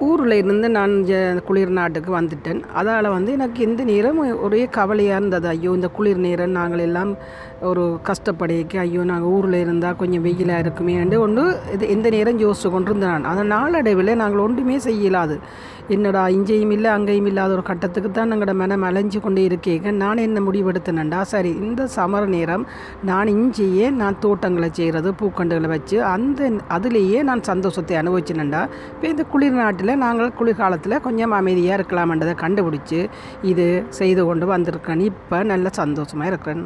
ஊரில் இருந்து நான் இங்கே குளிர் நாட்டுக்கு வந்துட்டேன். அதால் வந்து எனக்கு இந்த நேரம் ஒரே கவலையாக இருந்தது. ஐயோ இந்த குளிர் நேரம் நாங்கள் எல்லாம் ஒரு கஷ்டப்படையக்கு ஐயோ நாங்கள் ஊரில் இருந்தால் கொஞ்சம் வெயிலாக இருக்குமேண்டு ஒன்று இது இந்த நேரம் யோசிச்சு கொண்டு இருந்தேன் நான். அந்த நாளடைவில் நாங்கள் ஒன்றுமே செய்யலாது. என்னடா இங்கேயும் இல்லை அங்கேயும் இல்லாத ஒரு கட்டத்துக்கு தான் எங்களோட மனம் அலைஞ்சு கொண்டே இருக்கேங்க நான் என்ன முடிவெடுத்தேன்டா சரி இந்த சமர நேரம் நான் இங்கேயே நான் தோட்டங்களை செய்கிறது பூக்கண்டுகளை வச்சு அந்த அதுலேயே நான் சந்தோஷத்தை அனுபவிச்சினண்டா. இப்போ இந்த குளிர் நாட்டில் நாங்கள் குளிர்காலத்தில் கொஞ்சம் அமைதியாக இருக்கலாம்ன்றதை கண்டுபிடிச்சி இது செய்து கொண்டு வந்திருக்கேன் இப்போ நல்ல சந்தோஷமாக இருக்கிறேன்.